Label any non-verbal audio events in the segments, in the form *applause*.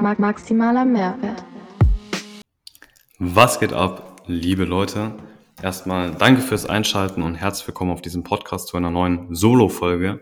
Max, maximaler Mehrwert. Was geht ab, liebe Leute? Erstmal danke fürs Einschalten und herzlich willkommen auf diesem Podcast zu einer neuen Solo-Folge.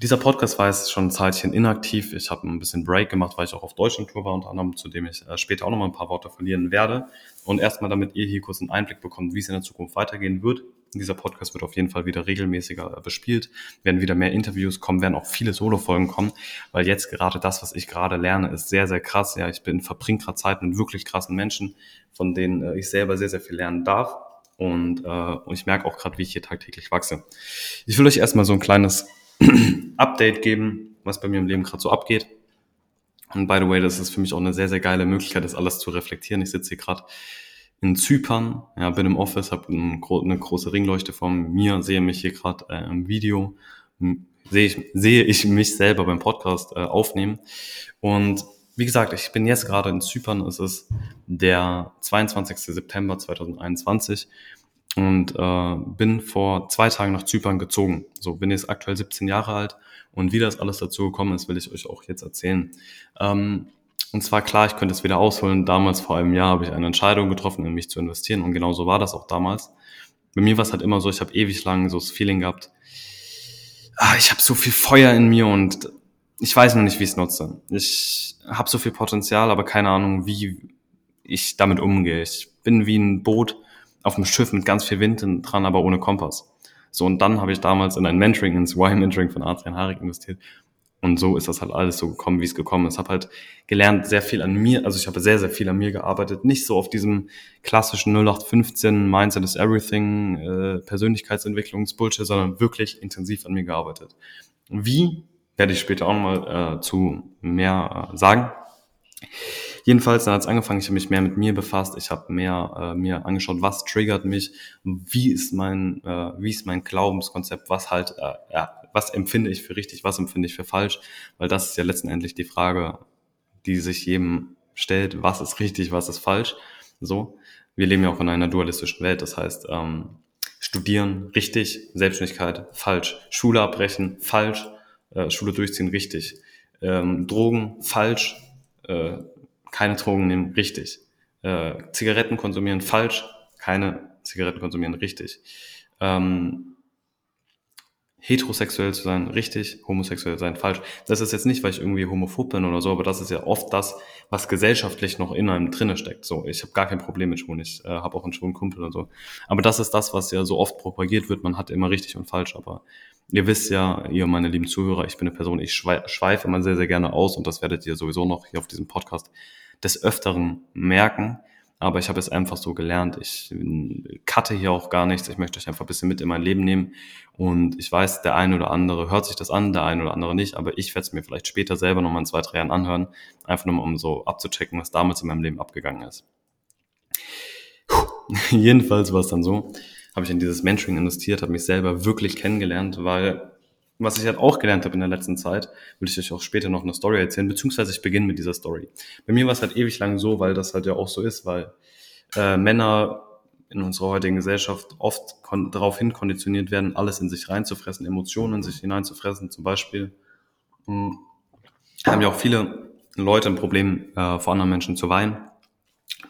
Dieser Podcast war jetzt schon ein Zeitchen inaktiv. Ich habe ein bisschen Break gemacht, weil ich auch auf Deutschland-Tour war, unter anderem, zu dem ich äh, später auch noch mal ein paar Worte verlieren werde. Und erstmal, damit ihr hier kurz einen Einblick bekommt, wie es in der Zukunft weitergehen wird. Dieser Podcast wird auf jeden Fall wieder regelmäßiger bespielt, werden wieder mehr Interviews kommen, werden auch viele Solo-Folgen kommen, weil jetzt gerade das, was ich gerade lerne, ist sehr, sehr krass. Ja, ich bin verbringt gerade Zeit mit wirklich krassen Menschen, von denen äh, ich selber sehr, sehr viel lernen darf. Und, äh, und ich merke auch gerade, wie ich hier tagtäglich wachse. Ich will euch erstmal so ein kleines *clears throat* Update geben, was bei mir im Leben gerade so abgeht. Und by the way, das ist für mich auch eine sehr, sehr geile Möglichkeit, das alles zu reflektieren. Ich sitze hier gerade in Zypern, ja, bin im Office, habe ein, eine große Ringleuchte vor mir, sehe mich hier gerade äh, im Video, sehe ich, sehe ich mich selber beim Podcast äh, aufnehmen. Und wie gesagt, ich bin jetzt gerade in Zypern, es ist der 22. September 2021 und äh, bin vor zwei Tagen nach Zypern gezogen. So bin jetzt aktuell 17 Jahre alt und wie das alles dazu gekommen ist, will ich euch auch jetzt erzählen. Ähm, und zwar klar, ich könnte es wieder ausholen. Damals vor einem Jahr habe ich eine Entscheidung getroffen, in mich zu investieren und genau so war das auch damals. Bei mir war es halt immer so, ich habe ewig lang so das Feeling gehabt, ah, ich habe so viel Feuer in mir und ich weiß noch nicht, wie ich es nutze. Ich habe so viel Potenzial, aber keine Ahnung, wie ich damit umgehe. Ich bin wie ein Boot, auf dem Schiff mit ganz viel Wind dran, aber ohne Kompass. So, und dann habe ich damals in ein Mentoring, ins Y-Mentoring von Adrian Harig investiert. Und so ist das halt alles so gekommen, wie es gekommen ist. Habe halt gelernt, sehr viel an mir, also ich habe sehr, sehr viel an mir gearbeitet. Nicht so auf diesem klassischen 0815 Mindset is Everything, äh, Persönlichkeitsentwicklungsbullshit, sondern wirklich intensiv an mir gearbeitet. Wie, werde ich später auch nochmal äh, zu mehr äh, sagen. Jedenfalls, dann hat es angefangen, ich habe mich mehr mit mir befasst, ich habe mehr äh, mir angeschaut, was triggert mich, wie ist mein, äh, wie ist mein Glaubenskonzept, was halt, äh, was empfinde ich für richtig, was empfinde ich für falsch, weil das ist ja letztendlich die Frage, die sich jedem stellt, was ist richtig, was ist falsch. So, wir leben ja auch in einer dualistischen Welt, das heißt, ähm, studieren richtig, Selbstständigkeit falsch, Schule abbrechen falsch, äh, Schule durchziehen richtig, ähm, Drogen falsch, äh, keine Drogen nehmen, richtig. Äh, Zigaretten konsumieren, falsch. Keine Zigaretten konsumieren, richtig. Ähm, heterosexuell zu sein, richtig, homosexuell sein, falsch. Das ist jetzt nicht, weil ich irgendwie homophob bin oder so, aber das ist ja oft das, was gesellschaftlich noch in einem drinne steckt. So, ich habe gar kein Problem mit Schwulen, ich äh, habe auch einen schwulen Kumpel und so. Aber das ist das, was ja so oft propagiert wird, man hat immer richtig und falsch, aber ihr wisst ja, ihr meine lieben Zuhörer, ich bin eine Person, ich schweife immer sehr, sehr gerne aus und das werdet ihr sowieso noch hier auf diesem Podcast des Öfteren merken. Aber ich habe es einfach so gelernt. Ich cutte hier auch gar nichts. Ich möchte euch einfach ein bisschen mit in mein Leben nehmen. Und ich weiß, der eine oder andere hört sich das an, der eine oder andere nicht. Aber ich werde es mir vielleicht später selber nochmal in zwei, drei Jahren anhören. Einfach nur mal, um so abzuchecken, was damals in meinem Leben abgegangen ist. *laughs* Jedenfalls war es dann so, habe ich in dieses Mentoring investiert, habe mich selber wirklich kennengelernt, weil was ich halt auch gelernt habe in der letzten Zeit, will ich euch auch später noch eine Story erzählen, beziehungsweise ich beginne mit dieser Story. Bei mir war es halt ewig lang so, weil das halt ja auch so ist, weil äh, Männer in unserer heutigen Gesellschaft oft darauf hin konditioniert werden, alles in sich reinzufressen, Emotionen in sich hineinzufressen. Zum Beispiel mh, hm, haben ja auch viele Leute ein Problem, äh, vor anderen Menschen zu weinen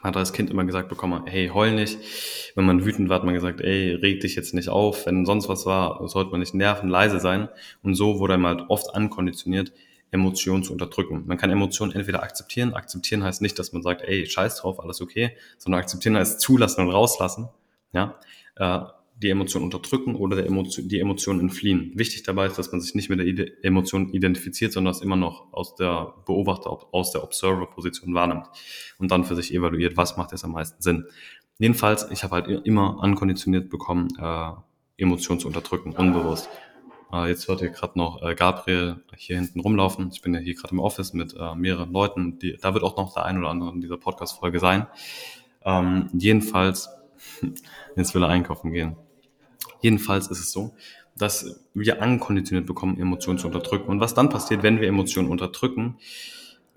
man hat als Kind immer gesagt bekommen, hey, heul nicht. Wenn man wütend war, hat man gesagt, ey, reg dich jetzt nicht auf. Wenn sonst was war, sollte man nicht nerven, leise sein. Und so wurde man halt oft ankonditioniert, Emotionen zu unterdrücken. Man kann Emotionen entweder akzeptieren. Akzeptieren heißt nicht, dass man sagt, ey, scheiß drauf, alles okay, sondern akzeptieren heißt zulassen und rauslassen. Ja, äh, die Emotion unterdrücken oder der Emotion, die Emotion entfliehen. Wichtig dabei ist, dass man sich nicht mit der Emotion identifiziert, sondern es immer noch aus der Beobachter, aus der Observer-Position wahrnimmt und dann für sich evaluiert, was macht jetzt am meisten Sinn. Jedenfalls, ich habe halt immer ankonditioniert bekommen, äh, Emotionen zu unterdrücken, unbewusst. Äh, jetzt hört ihr gerade noch äh, Gabriel hier hinten rumlaufen. Ich bin ja hier gerade im Office mit äh, mehreren Leuten. Die, da wird auch noch der ein oder andere in dieser Podcast-Folge sein. Ähm, jedenfalls, *laughs* jetzt will er einkaufen gehen. Jedenfalls ist es so, dass wir ankonditioniert bekommen, Emotionen zu unterdrücken. Und was dann passiert, wenn wir Emotionen unterdrücken,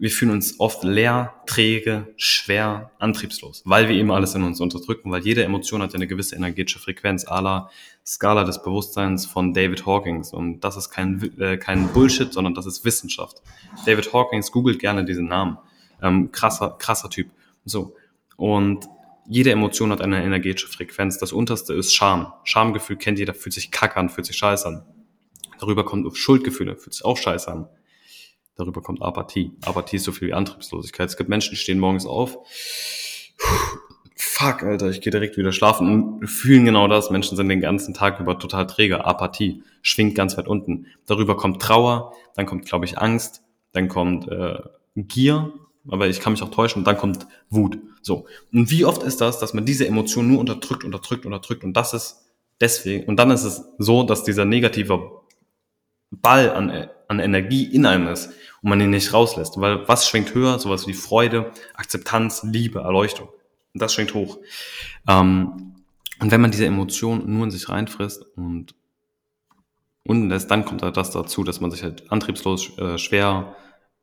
wir fühlen uns oft leer, träge, schwer, antriebslos, weil wir eben alles in uns unterdrücken, weil jede Emotion hat ja eine gewisse energetische Frequenz, à la Skala des Bewusstseins von David Hawkins. Und das ist kein, äh, kein Bullshit, sondern das ist Wissenschaft. David Hawkins googelt gerne diesen Namen. Ähm, krasser, krasser Typ. So. Und jede Emotion hat eine energetische Frequenz. Das unterste ist Scham. Schamgefühl kennt jeder, fühlt sich kacke an, fühlt sich scheiße an. Darüber kommt Schuldgefühle, fühlt sich auch scheiße an. Darüber kommt Apathie. Apathie ist so viel wie Antriebslosigkeit. Es gibt Menschen, die stehen morgens auf. Fuck, Alter, ich gehe direkt wieder schlafen und fühlen genau das. Menschen sind den ganzen Tag über total träge. Apathie schwingt ganz weit unten. Darüber kommt Trauer, dann kommt, glaube ich, Angst, dann kommt äh, Gier, aber ich kann mich auch täuschen, und dann kommt Wut. So. Und wie oft ist das, dass man diese Emotion nur unterdrückt, unterdrückt, unterdrückt und das ist deswegen, und dann ist es so, dass dieser negative Ball an, an Energie in einem ist und man ihn nicht rauslässt. Weil was schwingt höher? Sowas wie Freude, Akzeptanz, Liebe, Erleuchtung. Und das schwingt hoch. Ähm, und wenn man diese Emotion nur in sich reinfrisst und unten lässt, dann kommt halt das dazu, dass man sich halt antriebslos, äh, schwer,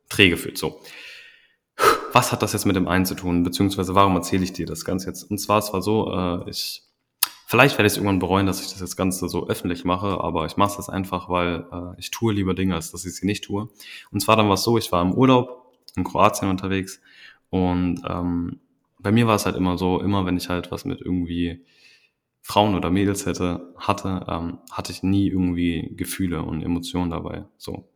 träge fühlt. So. Was hat das jetzt mit dem einen zu tun? Beziehungsweise warum erzähle ich dir das Ganze jetzt? Und zwar, es war so, äh, ich Vielleicht werde ich es irgendwann bereuen, dass ich das jetzt Ganze so öffentlich mache, aber ich mache es einfach, weil äh, ich tue lieber Dinge, als dass ich sie nicht tue. Und zwar dann war es so, ich war im Urlaub in Kroatien unterwegs und ähm, bei mir war es halt immer so, immer wenn ich halt was mit irgendwie Frauen oder Mädels hätte, hatte, ähm, hatte ich nie irgendwie Gefühle und Emotionen dabei. So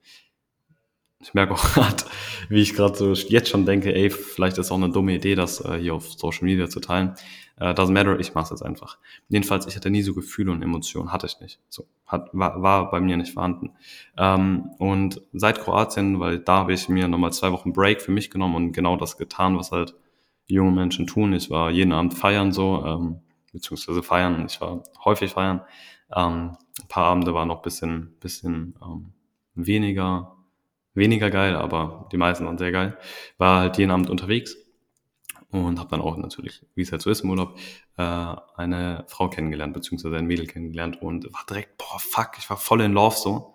ich merke auch *laughs* gerade, wie ich gerade so jetzt schon denke, ey, vielleicht ist auch eine dumme Idee, das äh, hier auf Social Media zu teilen. Äh, doesn't matter, ich mache es jetzt einfach. Jedenfalls, ich hatte nie so Gefühle und Emotionen, hatte ich nicht. So, hat, war, war bei mir nicht vorhanden. Ähm, und seit Kroatien, weil da habe ich mir nochmal zwei Wochen Break für mich genommen und genau das getan, was halt junge Menschen tun. Ich war jeden Abend feiern so, ähm, beziehungsweise feiern. Ich war häufig feiern. Ähm, ein paar Abende waren noch bisschen, bisschen ähm, weniger weniger geil, aber die meisten waren sehr geil. War halt jeden Abend unterwegs und habe dann auch natürlich, wie es halt so ist im Urlaub, äh, eine Frau kennengelernt, beziehungsweise ein Mädel kennengelernt und war direkt, boah, fuck, ich war voll in Love so.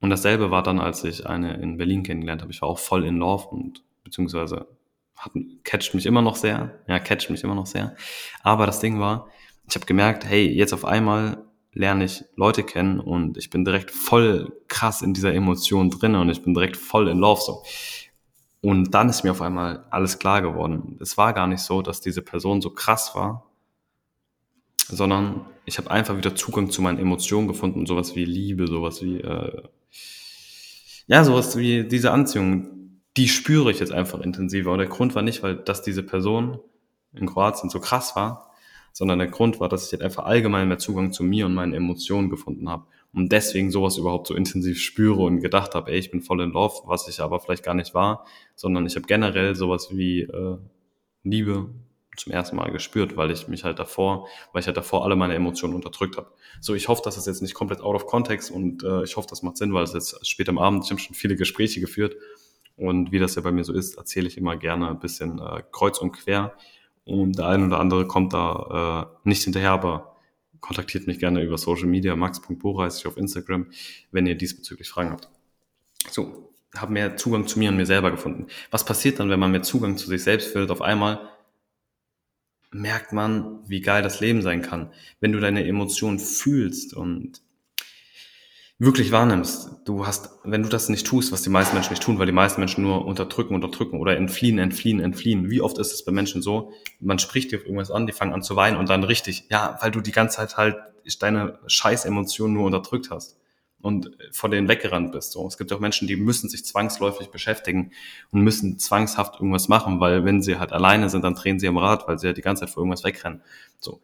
Und dasselbe war dann, als ich eine in Berlin kennengelernt habe. Ich war auch voll in Love und beziehungsweise hat, catcht mich immer noch sehr. Ja, catcht mich immer noch sehr. Aber das Ding war, ich habe gemerkt, hey, jetzt auf einmal lerne ich Leute kennen und ich bin direkt voll krass in dieser Emotion drin und ich bin direkt voll in Love so. Und dann ist mir auf einmal alles klar geworden. Es war gar nicht so, dass diese Person so krass war, sondern ich habe einfach wieder Zugang zu meinen Emotionen gefunden, sowas wie Liebe, sowas wie äh, ja, sowas wie diese Anziehung, die spüre ich jetzt einfach intensiver. Und der Grund war nicht, weil dass diese Person in Kroatien so krass war, sondern der Grund war, dass ich halt einfach allgemein mehr Zugang zu mir und meinen Emotionen gefunden habe und deswegen sowas überhaupt so intensiv spüre und gedacht habe, ey, ich bin voll in Love, was ich aber vielleicht gar nicht war, sondern ich habe generell sowas wie äh, Liebe zum ersten Mal gespürt, weil ich mich halt davor, weil ich halt davor alle meine Emotionen unterdrückt habe. So, ich hoffe, dass das jetzt nicht komplett out of context und äh, ich hoffe, das macht Sinn, weil es jetzt spät am Abend, ich habe schon viele Gespräche geführt und wie das ja bei mir so ist, erzähle ich immer gerne ein bisschen äh, kreuz und quer und der eine oder andere kommt da äh, nicht hinterher, aber kontaktiert mich gerne über Social Media, ich auf Instagram, wenn ihr diesbezüglich Fragen habt. So, habe mehr Zugang zu mir und mir selber gefunden. Was passiert dann, wenn man mehr Zugang zu sich selbst findet? Auf einmal merkt man, wie geil das Leben sein kann. Wenn du deine Emotionen fühlst und wirklich wahrnimmst. Du hast, wenn du das nicht tust, was die meisten Menschen nicht tun, weil die meisten Menschen nur unterdrücken, unterdrücken oder entfliehen, entfliehen, entfliehen. Wie oft ist es bei Menschen so, man spricht dir irgendwas an, die fangen an zu weinen und dann richtig, ja, weil du die ganze Zeit halt deine scheiß Emotionen nur unterdrückt hast und vor denen weggerannt bist. So. Es gibt auch Menschen, die müssen sich zwangsläufig beschäftigen und müssen zwangshaft irgendwas machen, weil wenn sie halt alleine sind, dann drehen sie am Rad, weil sie halt die ganze Zeit vor irgendwas wegrennen. So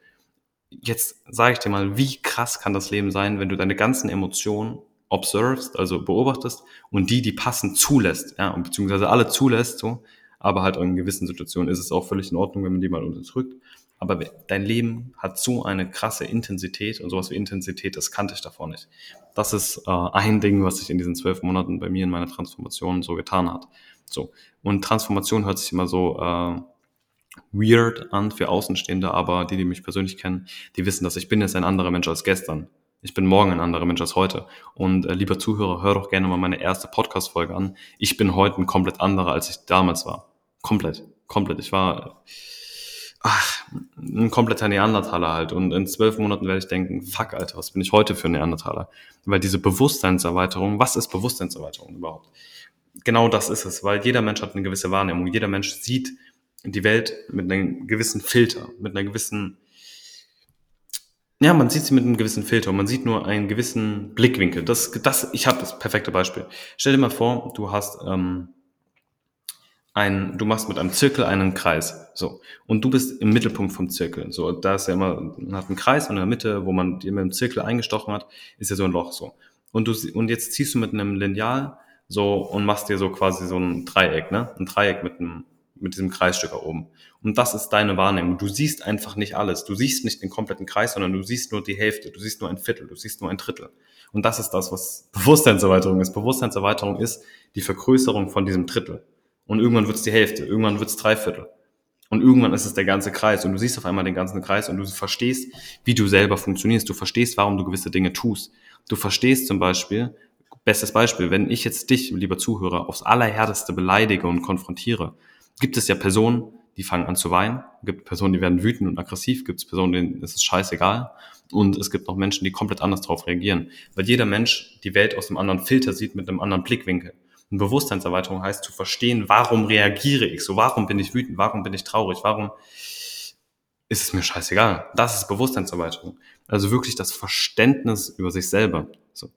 jetzt sage ich dir mal, wie krass kann das Leben sein, wenn du deine ganzen Emotionen observest, also beobachtest und die, die passen, zulässt, ja, beziehungsweise alle zulässt, so, aber halt in gewissen Situationen ist es auch völlig in Ordnung, wenn man die mal unterdrückt. Aber dein Leben hat so eine krasse Intensität und sowas wie Intensität, das kannte ich davor nicht. Das ist äh, ein Ding, was sich in diesen zwölf Monaten bei mir in meiner Transformation so getan hat. So. Und Transformation hört sich immer so äh, weird an für Außenstehende, aber die, die mich persönlich kennen, die wissen, dass ich bin jetzt ein anderer Mensch als gestern. Ich bin morgen ein anderer Mensch als heute. Und äh, lieber Zuhörer, hör doch gerne mal meine erste Podcast-Folge an. Ich bin heute ein komplett anderer, als ich damals war. Komplett, komplett. Ich war ach, ein kompletter Neandertaler halt. Und in zwölf Monaten werde ich denken, fuck, Alter, was bin ich heute für ein Neandertaler? Weil diese Bewusstseinserweiterung, was ist Bewusstseinserweiterung überhaupt? Genau das ist es, weil jeder Mensch hat eine gewisse Wahrnehmung. Jeder Mensch sieht die Welt mit einem gewissen Filter, mit einer gewissen, ja, man sieht sie mit einem gewissen Filter. Man sieht nur einen gewissen Blickwinkel. Das, das, ich habe das perfekte Beispiel. Stell dir mal vor, du hast ähm, ein, du machst mit einem Zirkel einen Kreis, so. Und du bist im Mittelpunkt vom Zirkel, so. Da ist ja immer, man hat einen Kreis und in der Mitte, wo man mit dem Zirkel eingestochen hat, ist ja so ein Loch, so. Und du, und jetzt ziehst du mit einem Lineal, so, und machst dir so quasi so ein Dreieck, ne? Ein Dreieck mit einem, mit diesem Kreisstück oben. Und das ist deine Wahrnehmung. Du siehst einfach nicht alles. Du siehst nicht den kompletten Kreis, sondern du siehst nur die Hälfte. Du siehst nur ein Viertel. Du siehst nur ein Drittel. Und das ist das, was Bewusstseinserweiterung ist. Bewusstseinserweiterung ist die Vergrößerung von diesem Drittel. Und irgendwann wird es die Hälfte, irgendwann wird es Dreiviertel. Und irgendwann ist es der ganze Kreis und du siehst auf einmal den ganzen Kreis und du verstehst, wie du selber funktionierst. Du verstehst, warum du gewisse Dinge tust. Du verstehst zum Beispiel, bestes Beispiel, wenn ich jetzt dich, lieber Zuhörer, aufs Allerhärteste beleidige und konfrontiere, gibt es ja Personen, die fangen an zu weinen, gibt Personen, die werden wütend und aggressiv, gibt es Personen, denen ist es scheißegal und es gibt noch Menschen, die komplett anders darauf reagieren, weil jeder Mensch die Welt aus einem anderen Filter sieht, mit einem anderen Blickwinkel. Und Bewusstseinserweiterung heißt zu verstehen, warum reagiere ich so, warum bin ich wütend, warum bin ich traurig, warum ist es mir scheißegal. Das ist Bewusstseinserweiterung. Also wirklich das Verständnis über sich selber. So.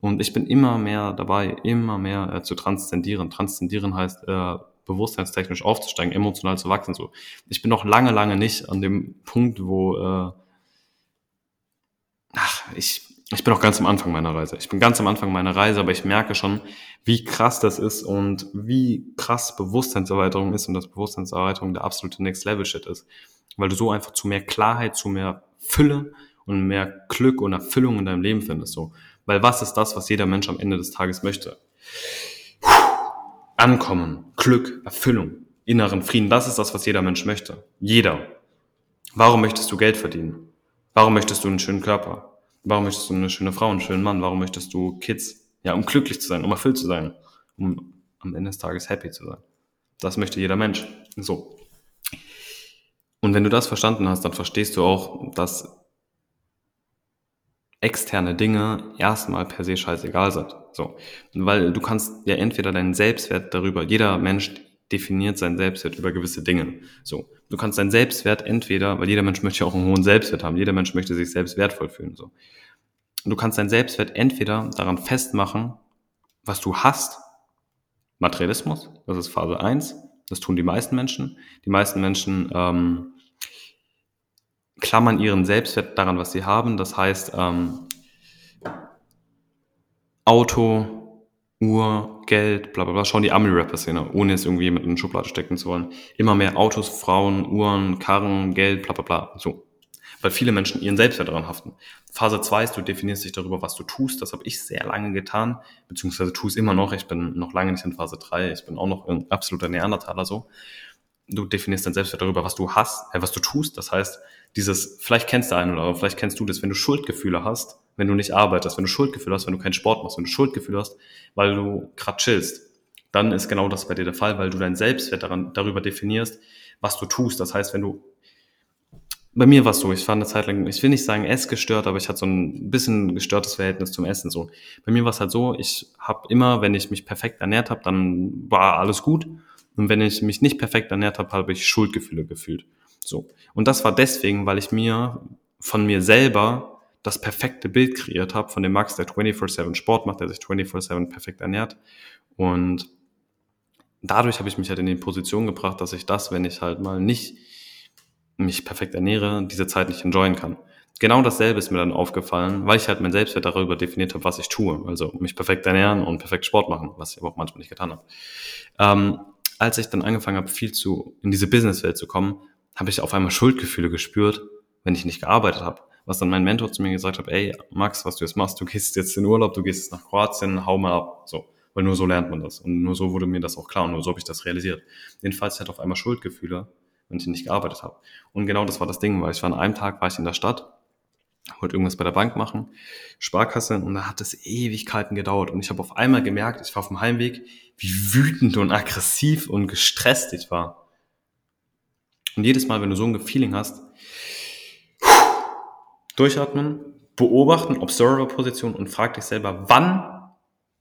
Und ich bin immer mehr dabei, immer mehr äh, zu transzendieren. Transzendieren heißt, äh, bewusstseinstechnisch aufzusteigen, emotional zu wachsen. So. Ich bin noch lange, lange nicht an dem Punkt, wo äh, ach, ich, ich bin noch ganz am Anfang meiner Reise. Ich bin ganz am Anfang meiner Reise, aber ich merke schon, wie krass das ist und wie krass Bewusstseinserweiterung ist und dass Bewusstseinserweiterung der absolute Next Level Shit ist. Weil du so einfach zu mehr Klarheit, zu mehr Fülle und mehr Glück und Erfüllung in deinem Leben findest. So. Weil was ist das, was jeder Mensch am Ende des Tages möchte? Ankommen, Glück, Erfüllung, inneren Frieden. Das ist das, was jeder Mensch möchte. Jeder. Warum möchtest du Geld verdienen? Warum möchtest du einen schönen Körper? Warum möchtest du eine schöne Frau, einen schönen Mann? Warum möchtest du Kids? Ja, um glücklich zu sein, um erfüllt zu sein, um am Ende des Tages happy zu sein. Das möchte jeder Mensch. So. Und wenn du das verstanden hast, dann verstehst du auch, dass externe Dinge erstmal per se scheißegal sind. So. Weil du kannst ja entweder deinen Selbstwert darüber, jeder Mensch definiert seinen Selbstwert über gewisse Dinge. So. Du kannst deinen Selbstwert entweder, weil jeder Mensch möchte ja auch einen hohen Selbstwert haben, jeder Mensch möchte sich selbst wertvoll fühlen, so. Du kannst deinen Selbstwert entweder daran festmachen, was du hast, Materialismus, das ist Phase 1, das tun die meisten Menschen. Die meisten Menschen ähm, klammern ihren Selbstwert daran, was sie haben. Das heißt, ähm, Auto, Uhr, Geld, bla bla bla, schauen die Ami-Rapper-Szene, ohne es irgendwie mit in eine Schublade stecken zu wollen. Immer mehr Autos, Frauen, Uhren, Karren, Geld, bla bla bla. So. Weil viele Menschen ihren Selbstwert daran haften. Phase 2 ist, du definierst dich darüber, was du tust. Das habe ich sehr lange getan, beziehungsweise tue es immer noch. Ich bin noch lange nicht in Phase 3. Ich bin auch noch ein absoluter Neandertaler so. Du definierst dein Selbstwert darüber, was du hast, äh, was du tust. Das heißt, dieses, vielleicht kennst du einen oder vielleicht kennst du das, wenn du Schuldgefühle hast, wenn du nicht arbeitest, wenn du Schuldgefühle hast, wenn du keinen Sport machst, wenn du Schuldgefühle hast, weil du gerade chillst, dann ist genau das bei dir der Fall, weil du deinen Selbstwert daran, darüber definierst, was du tust. Das heißt, wenn du bei mir war es so, ich war eine Zeit lang, ich will nicht sagen essgestört, aber ich hatte so ein bisschen gestörtes Verhältnis zum Essen. So, bei mir war es halt so, ich habe immer, wenn ich mich perfekt ernährt habe, dann war alles gut. Und wenn ich mich nicht perfekt ernährt habe, habe ich Schuldgefühle gefühlt. So. Und das war deswegen, weil ich mir von mir selber das perfekte Bild kreiert habe von dem Max, der 24-7 Sport macht, der sich 24-7 perfekt ernährt. Und dadurch habe ich mich halt in die Position gebracht, dass ich das, wenn ich halt mal nicht mich perfekt ernähre, diese Zeit nicht enjoyen kann. Genau dasselbe ist mir dann aufgefallen, weil ich halt mein Selbstwert darüber definiert habe, was ich tue. Also mich perfekt ernähren und perfekt Sport machen, was ich aber auch manchmal nicht getan habe. Ähm, als ich dann angefangen habe, viel zu in diese Businesswelt zu kommen, habe ich auf einmal Schuldgefühle gespürt, wenn ich nicht gearbeitet habe. Was dann mein Mentor zu mir gesagt hat, ey, Max, was du jetzt machst, du gehst jetzt in Urlaub, du gehst jetzt nach Kroatien, hau mal ab. So. Weil nur so lernt man das. Und nur so wurde mir das auch klar und nur so habe ich das realisiert. Jedenfalls ich hatte auf einmal Schuldgefühle, wenn ich nicht gearbeitet habe. Und genau das war das Ding, weil ich war an einem Tag, war ich in der Stadt wollte irgendwas bei der Bank machen, Sparkasse, und da hat es Ewigkeiten gedauert. Und ich habe auf einmal gemerkt, ich war auf dem Heimweg, wie wütend und aggressiv und gestresst ich war. Und jedes Mal, wenn du so ein Feeling hast, durchatmen, beobachten, Observer-Position und frag dich selber, wann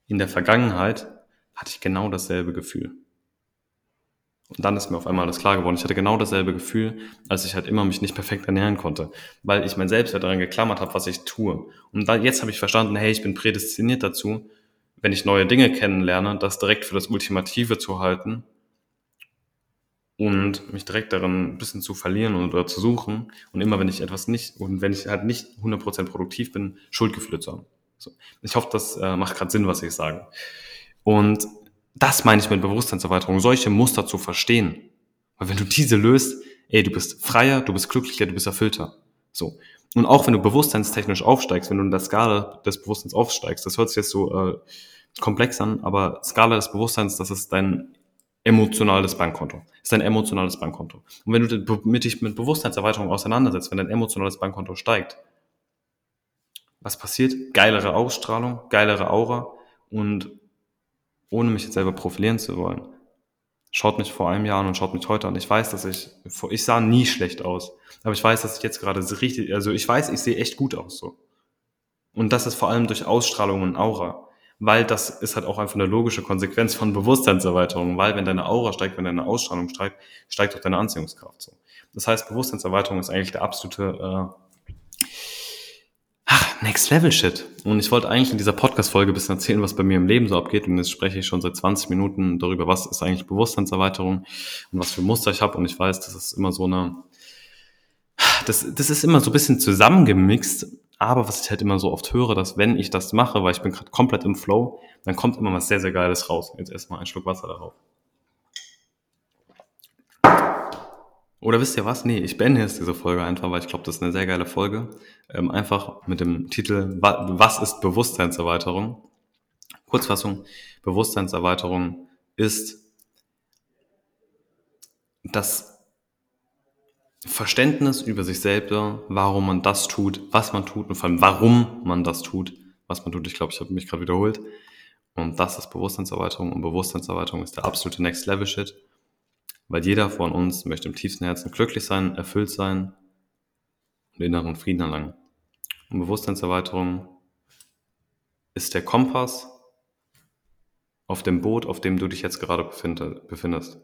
in der Vergangenheit hatte ich genau dasselbe Gefühl. Und dann ist mir auf einmal alles klar geworden. Ich hatte genau dasselbe Gefühl, als ich halt immer mich nicht perfekt ernähren konnte, weil ich mein Selbstwert daran geklammert habe, was ich tue. Und da, jetzt habe ich verstanden, hey, ich bin prädestiniert dazu, wenn ich neue Dinge kennenlerne, das direkt für das Ultimative zu halten und mich direkt darin ein bisschen zu verlieren oder zu suchen und immer wenn ich etwas nicht und wenn ich halt nicht 100% produktiv bin, Schuldgefühle zu haben. So. Ich hoffe, das äh, macht gerade Sinn, was ich sage. Und das meine ich mit Bewusstseinserweiterung, solche Muster zu verstehen. Weil wenn du diese löst, ey, du bist freier, du bist glücklicher, du bist erfüllter. So. Und auch wenn du bewusstseinstechnisch aufsteigst, wenn du in der Skala des Bewusstseins aufsteigst, das hört sich jetzt so äh, komplex an, aber Skala des Bewusstseins, das ist dein emotionales Bankkonto. Ist dein emotionales Bankkonto. Und wenn du dich mit Bewusstseinserweiterung auseinandersetzt, wenn dein emotionales Bankkonto steigt, was passiert? Geilere Ausstrahlung, geilere Aura und ohne mich jetzt selber profilieren zu wollen, schaut mich vor einem Jahr an und schaut mich heute an. Ich weiß, dass ich, ich sah nie schlecht aus, aber ich weiß, dass ich jetzt gerade richtig, also ich weiß, ich sehe echt gut aus so. Und das ist vor allem durch Ausstrahlung und Aura, weil das ist halt auch einfach eine logische Konsequenz von Bewusstseinserweiterung, weil wenn deine Aura steigt, wenn deine Ausstrahlung steigt, steigt auch deine Anziehungskraft so. Das heißt, Bewusstseinserweiterung ist eigentlich der absolute äh, Next Level Shit. Und ich wollte eigentlich in dieser Podcast-Folge ein bisschen erzählen, was bei mir im Leben so abgeht. Und jetzt spreche ich schon seit 20 Minuten darüber, was ist eigentlich Bewusstseinserweiterung und was für Muster ich habe. Und ich weiß, das ist immer so eine, das, das ist immer so ein bisschen zusammengemixt. Aber was ich halt immer so oft höre, dass wenn ich das mache, weil ich bin gerade komplett im Flow, dann kommt immer was sehr, sehr Geiles raus. Jetzt erstmal ein Schluck Wasser darauf. Oder wisst ihr was? Nee, ich beende jetzt diese Folge einfach, weil ich glaube, das ist eine sehr geile Folge. Ähm, einfach mit dem Titel Was ist Bewusstseinserweiterung? Kurzfassung, Bewusstseinserweiterung ist das Verständnis über sich selbst, warum man das tut, was man tut und vor allem warum man das tut, was man tut. Ich glaube, ich habe mich gerade wiederholt. Und das ist Bewusstseinserweiterung und Bewusstseinserweiterung ist der absolute Next Level Shit. Weil jeder von uns möchte im tiefsten Herzen glücklich sein, erfüllt sein und inneren Frieden erlangen. Und Bewusstseinserweiterung ist der Kompass auf dem Boot, auf dem du dich jetzt gerade befindest.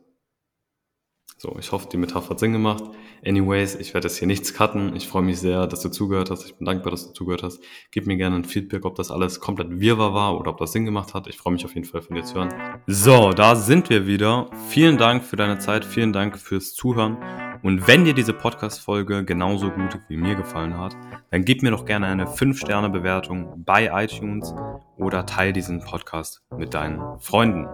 So, ich hoffe, die Metapher hat Sinn gemacht. Anyways, ich werde jetzt hier nichts cutten. Ich freue mich sehr, dass du zugehört hast. Ich bin dankbar, dass du zugehört hast. Gib mir gerne ein Feedback, ob das alles komplett wirrwarr war oder ob das Sinn gemacht hat. Ich freue mich auf jeden Fall von dir zu hören. So, da sind wir wieder. Vielen Dank für deine Zeit. Vielen Dank fürs Zuhören. Und wenn dir diese Podcast-Folge genauso gut wie mir gefallen hat, dann gib mir doch gerne eine 5-Sterne-Bewertung bei iTunes oder teile diesen Podcast mit deinen Freunden.